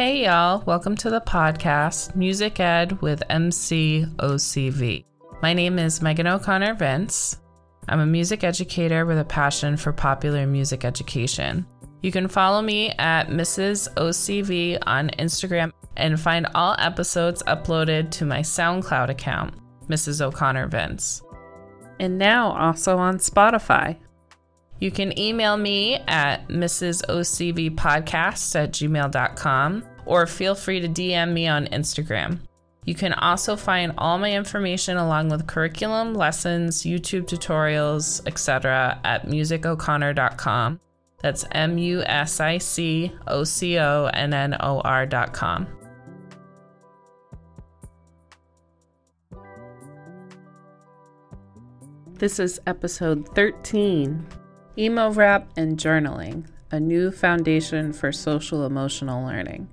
Hey, y'all. Welcome to the podcast, Music Ed with MCOCV. My name is Megan O'Connor Vince. I'm a music educator with a passion for popular music education. You can follow me at Mrs. OCV on Instagram and find all episodes uploaded to my SoundCloud account, Mrs. O'Connor Vince. And now also on Spotify. You can email me at mrsocvpodcast at gmail.com or feel free to DM me on Instagram. You can also find all my information along with curriculum, lessons, YouTube tutorials, etc. at musicoconnor.com. That's M U S I C O C O N N O R.com. This is episode 13 Emo Rap and Journaling A New Foundation for Social Emotional Learning.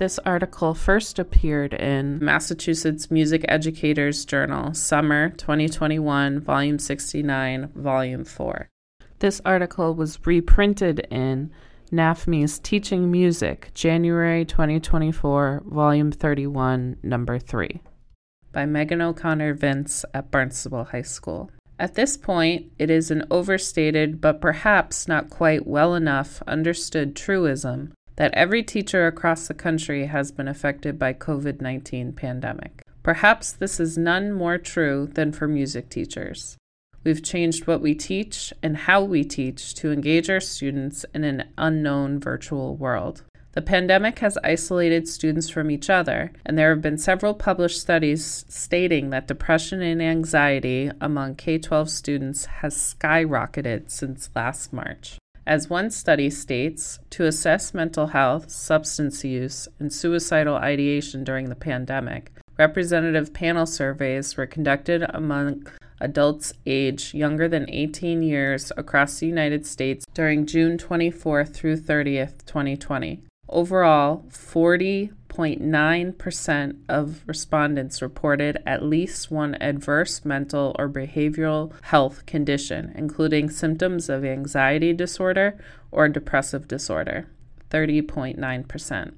This article first appeared in Massachusetts Music Educators Journal, Summer 2021, Volume 69, Volume 4. This article was reprinted in NAFME's Teaching Music, January 2024, Volume 31, Number 3, by Megan O'Connor Vince at Barnstable High School. At this point, it is an overstated but perhaps not quite well enough understood truism that every teacher across the country has been affected by COVID-19 pandemic. Perhaps this is none more true than for music teachers. We've changed what we teach and how we teach to engage our students in an unknown virtual world. The pandemic has isolated students from each other, and there have been several published studies stating that depression and anxiety among K 12 students has skyrocketed since last March. As one study states, to assess mental health, substance use, and suicidal ideation during the pandemic, representative panel surveys were conducted among adults aged younger than 18 years across the United States during June 24 through 30th, 2020. Overall, 40.9% of respondents reported at least one adverse mental or behavioral health condition, including symptoms of anxiety disorder or depressive disorder. 30.9%.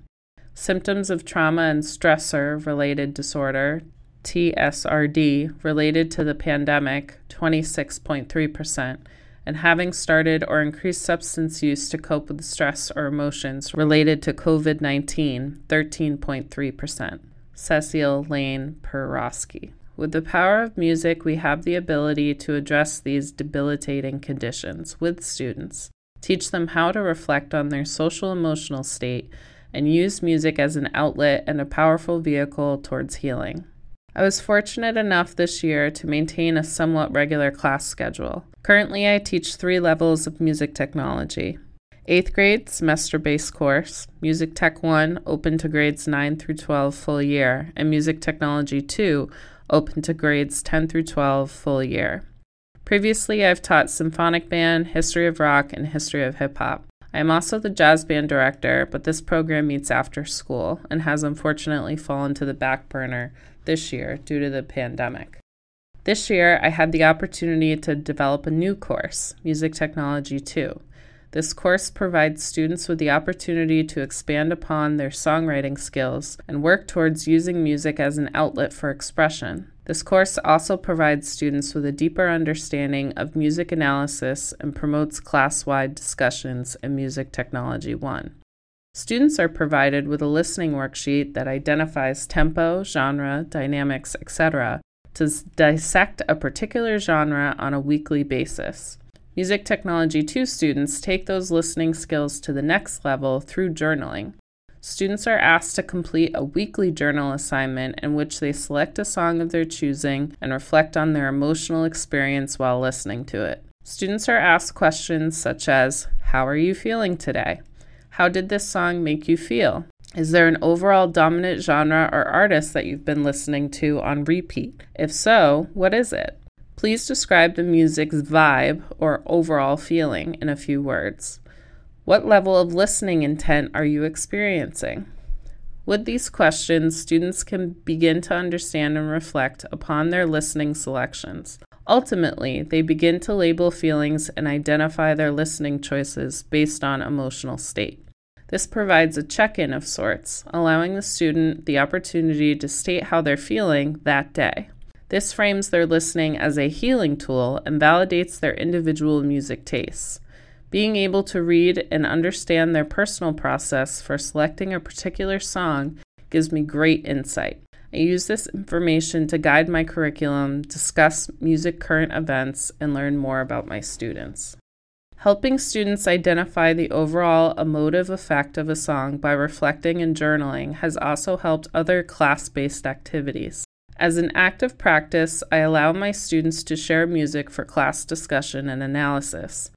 Symptoms of trauma and stressor related disorder, TSRD, related to the pandemic, 26.3% and having started or increased substance use to cope with stress or emotions related to COVID 19, 13.3%. Cecile Lane Peroski. With the power of music, we have the ability to address these debilitating conditions with students, teach them how to reflect on their social emotional state, and use music as an outlet and a powerful vehicle towards healing. I was fortunate enough this year to maintain a somewhat regular class schedule. Currently, I teach three levels of music technology. Eighth grade, semester based course, Music Tech 1, open to grades 9 through 12 full year, and Music Technology 2, open to grades 10 through 12 full year. Previously, I've taught symphonic band, history of rock, and history of hip hop. I am also the jazz band director, but this program meets after school and has unfortunately fallen to the back burner this year due to the pandemic. This year, I had the opportunity to develop a new course, Music Technology 2. This course provides students with the opportunity to expand upon their songwriting skills and work towards using music as an outlet for expression. This course also provides students with a deeper understanding of music analysis and promotes class wide discussions in Music Technology 1. Students are provided with a listening worksheet that identifies tempo, genre, dynamics, etc., to dissect a particular genre on a weekly basis. Music Technology 2 students take those listening skills to the next level through journaling. Students are asked to complete a weekly journal assignment in which they select a song of their choosing and reflect on their emotional experience while listening to it. Students are asked questions such as How are you feeling today? How did this song make you feel? Is there an overall dominant genre or artist that you've been listening to on repeat? If so, what is it? Please describe the music's vibe or overall feeling in a few words. What level of listening intent are you experiencing? With these questions, students can begin to understand and reflect upon their listening selections. Ultimately, they begin to label feelings and identify their listening choices based on emotional state. This provides a check in of sorts, allowing the student the opportunity to state how they're feeling that day. This frames their listening as a healing tool and validates their individual music tastes. Being able to read and understand their personal process for selecting a particular song gives me great insight. I use this information to guide my curriculum, discuss music current events, and learn more about my students. Helping students identify the overall emotive effect of a song by reflecting and journaling has also helped other class based activities. As an active practice, I allow my students to share music for class discussion and analysis.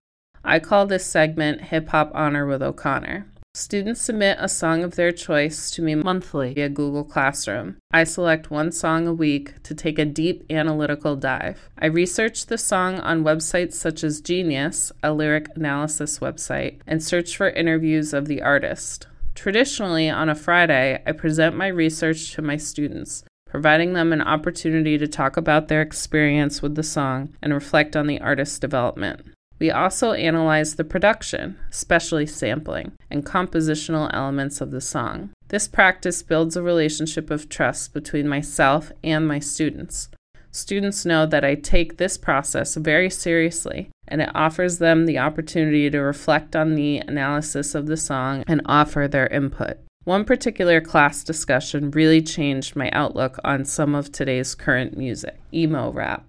I call this segment Hip Hop Honor with O'Connor. Students submit a song of their choice to me monthly via Google Classroom. I select one song a week to take a deep analytical dive. I research the song on websites such as Genius, a lyric analysis website, and search for interviews of the artist. Traditionally, on a Friday, I present my research to my students, providing them an opportunity to talk about their experience with the song and reflect on the artist's development. We also analyze the production, especially sampling, and compositional elements of the song. This practice builds a relationship of trust between myself and my students. Students know that I take this process very seriously, and it offers them the opportunity to reflect on the analysis of the song and offer their input. One particular class discussion really changed my outlook on some of today's current music emo rap.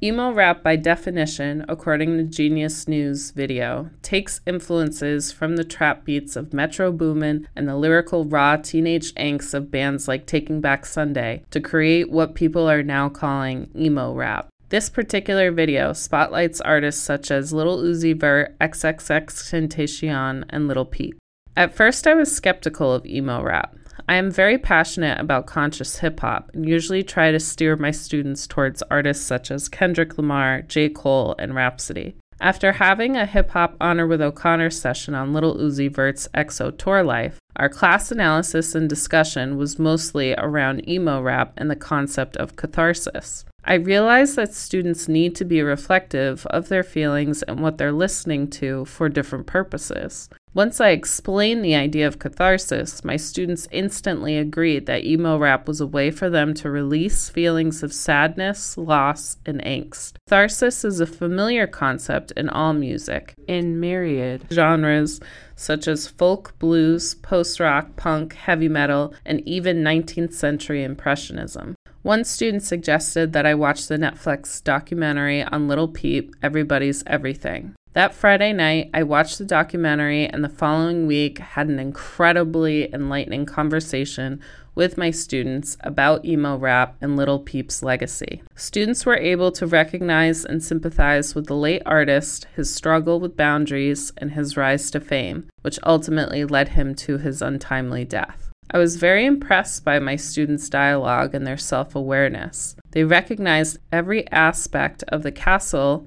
Emo rap, by definition, according to Genius News video, takes influences from the trap beats of Metro Boomin and the lyrical raw teenage angst of bands like Taking Back Sunday to create what people are now calling emo rap. This particular video spotlights artists such as Lil Uzi Vert, XXXTentacion, and Little Peep. At first, I was skeptical of emo rap. I am very passionate about conscious hip hop and usually try to steer my students towards artists such as Kendrick Lamar, J. Cole, and Rapsody. After having a hip hop honor with O'Connor session on Little Uzi Vert's XO tour life, our class analysis and discussion was mostly around emo rap and the concept of catharsis. I realized that students need to be reflective of their feelings and what they're listening to for different purposes. Once I explained the idea of catharsis, my students instantly agreed that emo rap was a way for them to release feelings of sadness, loss, and angst. Catharsis is a familiar concept in all music, in myriad genres such as folk, blues, post rock, punk, heavy metal, and even 19th century Impressionism. One student suggested that I watch the Netflix documentary on Little Peep, Everybody's Everything. That Friday night, I watched the documentary and the following week had an incredibly enlightening conversation with my students about emo rap and Little Peep's legacy. Students were able to recognize and sympathize with the late artist, his struggle with boundaries, and his rise to fame, which ultimately led him to his untimely death. I was very impressed by my students' dialogue and their self awareness. They recognized every aspect of the CASEL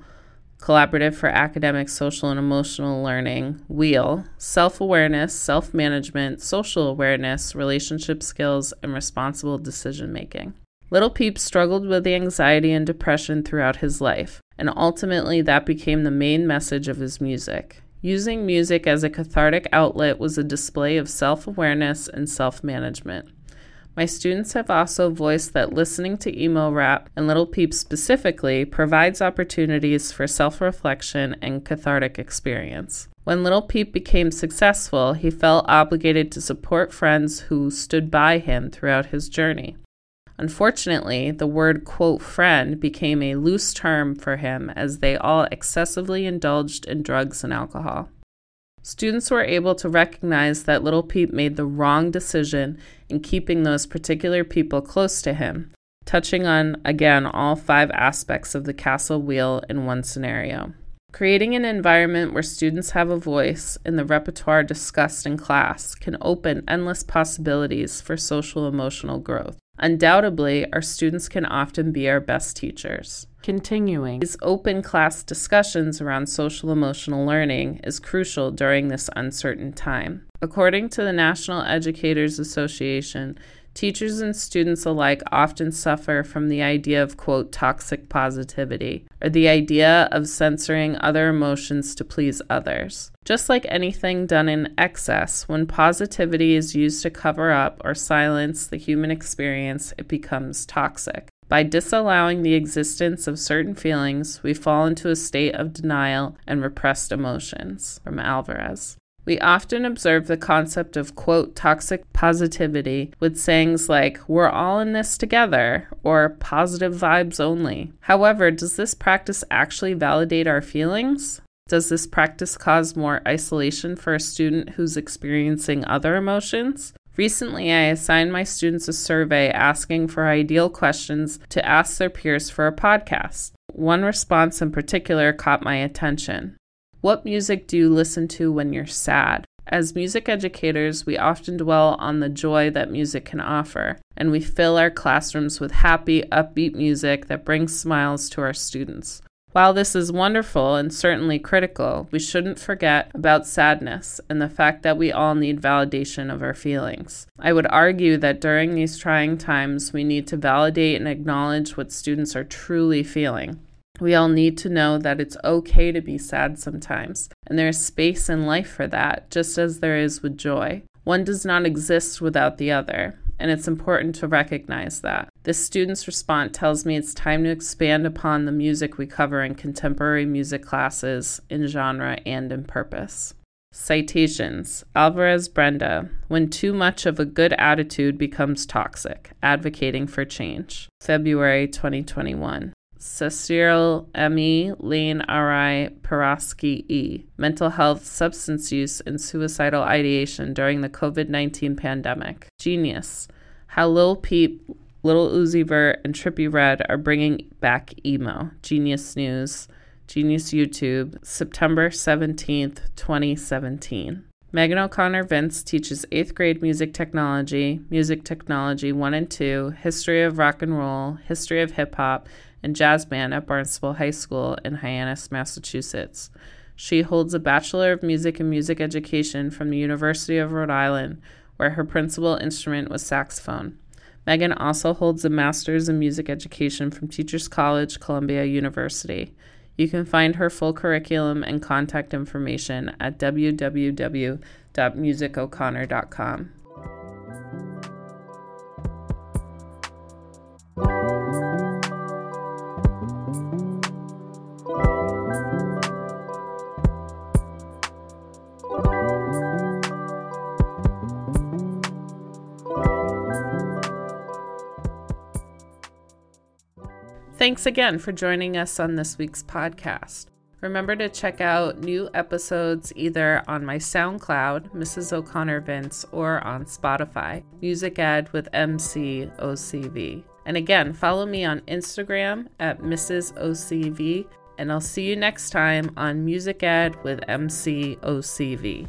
Collaborative for Academic, Social, and Emotional Learning, WHEEL, self awareness, self management, social awareness, relationship skills, and responsible decision making. Little Peep struggled with anxiety and depression throughout his life, and ultimately that became the main message of his music. Using music as a cathartic outlet was a display of self awareness and self management. My students have also voiced that listening to emo rap and Little Peep specifically provides opportunities for self reflection and cathartic experience. When Little Peep became successful, he felt obligated to support friends who stood by him throughout his journey. Unfortunately, the word quote friend became a loose term for him as they all excessively indulged in drugs and alcohol. Students were able to recognize that Little Peep made the wrong decision in keeping those particular people close to him, touching on, again, all five aspects of the CASEL wheel in one scenario. Creating an environment where students have a voice in the repertoire discussed in class can open endless possibilities for social emotional growth. Undoubtedly, our students can often be our best teachers. Continuing, these open class discussions around social emotional learning is crucial during this uncertain time. According to the National Educators Association, Teachers and students alike often suffer from the idea of, quote, toxic positivity, or the idea of censoring other emotions to please others. Just like anything done in excess, when positivity is used to cover up or silence the human experience, it becomes toxic. By disallowing the existence of certain feelings, we fall into a state of denial and repressed emotions. From Alvarez. We often observe the concept of, quote, toxic positivity with sayings like, we're all in this together, or positive vibes only. However, does this practice actually validate our feelings? Does this practice cause more isolation for a student who's experiencing other emotions? Recently, I assigned my students a survey asking for ideal questions to ask their peers for a podcast. One response in particular caught my attention. What music do you listen to when you're sad? As music educators, we often dwell on the joy that music can offer, and we fill our classrooms with happy, upbeat music that brings smiles to our students. While this is wonderful and certainly critical, we shouldn't forget about sadness and the fact that we all need validation of our feelings. I would argue that during these trying times, we need to validate and acknowledge what students are truly feeling. We all need to know that it's okay to be sad sometimes, and there is space in life for that, just as there is with joy. One does not exist without the other, and it's important to recognize that. This student's response tells me it's time to expand upon the music we cover in contemporary music classes, in genre, and in purpose. Citations Alvarez Brenda, when too much of a good attitude becomes toxic, advocating for change. February 2021. Cecile M.E. Lane R.I. Paraski E. Mental health, substance use, and suicidal ideation during the COVID 19 pandemic. Genius. How Lil Peep, Little Uzi Vert, and Trippie Redd are bringing back emo. Genius News. Genius YouTube. September 17th, 2017. Megan O'Connor Vince teaches 8th grade music technology, music technology 1 and 2, history of rock and roll, history of hip hop, and jazz band at Barnstable High School in Hyannis, Massachusetts. She holds a Bachelor of Music and Music Education from the University of Rhode Island, where her principal instrument was saxophone. Megan also holds a Master's in Music Education from Teachers College, Columbia University. You can find her full curriculum and contact information at www.musicoconnor.com. Thanks again for joining us on this week's podcast. Remember to check out new episodes either on my SoundCloud, Mrs. O'Connor Vince, or on Spotify, Music Ed with MC OCV. And again, follow me on Instagram at Mrs. OCV, and I'll see you next time on Music Ed with MC OCV.